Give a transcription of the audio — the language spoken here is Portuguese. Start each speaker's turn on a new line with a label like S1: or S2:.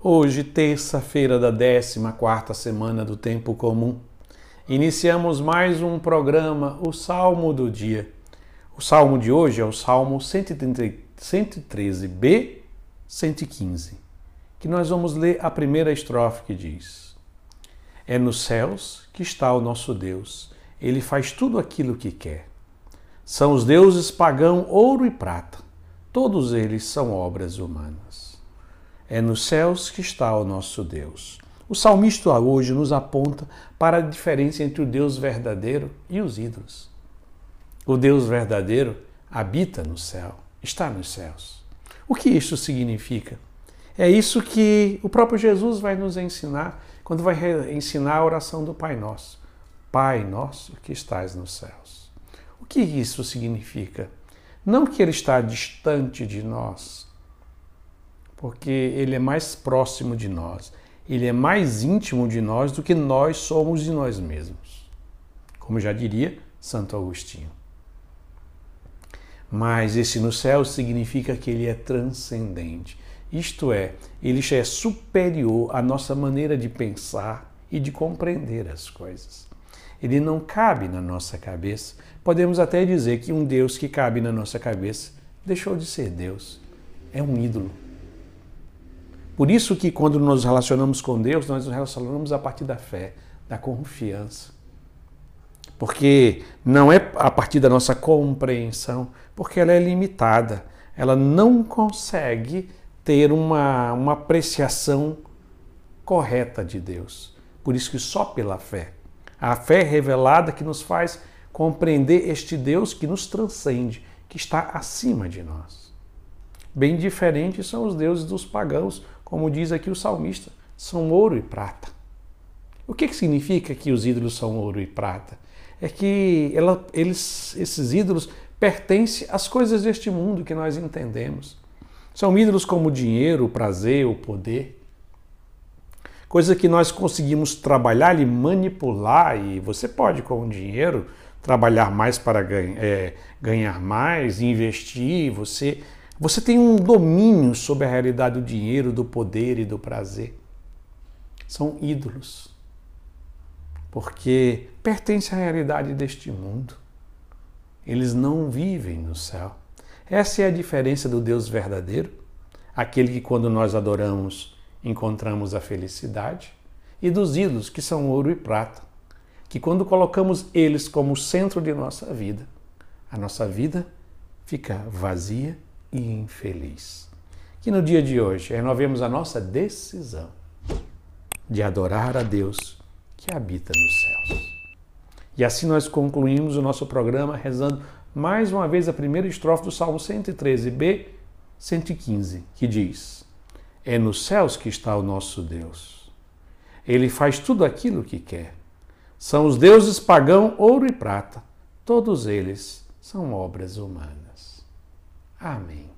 S1: Hoje, terça-feira da 14 semana do tempo comum, iniciamos mais um programa, o Salmo do dia. O salmo de hoje é o Salmo 113b, 115, que nós vamos ler a primeira estrofe que diz: É nos céus que está o nosso Deus, ele faz tudo aquilo que quer. São os deuses pagão ouro e prata, todos eles são obras humanas. É nos céus que está o nosso Deus. O salmista hoje nos aponta para a diferença entre o Deus verdadeiro e os ídolos. O Deus verdadeiro habita no céu, está nos céus. O que isso significa? É isso que o próprio Jesus vai nos ensinar quando vai ensinar a oração do Pai Nosso. Pai nosso que estás nos céus. O que isso significa? Não que ele está distante de nós, porque ele é mais próximo de nós, ele é mais íntimo de nós do que nós somos de nós mesmos. Como já diria Santo Agostinho. Mas esse no céu significa que ele é transcendente. Isto é, ele já é superior à nossa maneira de pensar e de compreender as coisas. Ele não cabe na nossa cabeça. Podemos até dizer que um Deus que cabe na nossa cabeça deixou de ser Deus. É um ídolo. Por isso que quando nos relacionamos com Deus, nós nos relacionamos a partir da fé, da confiança. Porque não é a partir da nossa compreensão, porque ela é limitada. Ela não consegue ter uma, uma apreciação correta de Deus. Por isso que só pela fé. A fé revelada que nos faz compreender este Deus que nos transcende, que está acima de nós. Bem diferentes são os deuses dos pagãos, como diz aqui o salmista, são ouro e prata. O que, que significa que os ídolos são ouro e prata? É que ela, eles, esses ídolos pertencem às coisas deste mundo que nós entendemos. São ídolos como o dinheiro, o prazer, o poder. Coisa que nós conseguimos trabalhar e manipular, e você pode, com o dinheiro, trabalhar mais para ganhar, é, ganhar mais, investir, você você tem um domínio sobre a realidade do dinheiro, do poder e do prazer. São ídolos. Porque pertencem à realidade deste mundo. Eles não vivem no céu. Essa é a diferença do Deus verdadeiro, aquele que, quando nós adoramos, encontramos a felicidade, e dos ídolos, que são ouro e prata, que, quando colocamos eles como centro de nossa vida, a nossa vida fica vazia e infeliz. Que no dia de hoje renovemos a nossa decisão de adorar a Deus que habita nos céus. E assim nós concluímos o nosso programa rezando mais uma vez a primeira estrofe do Salmo 113b, 115, que diz: É nos céus que está o nosso Deus. Ele faz tudo aquilo que quer. São os deuses pagão, ouro e prata. Todos eles são obras humanas. Amém.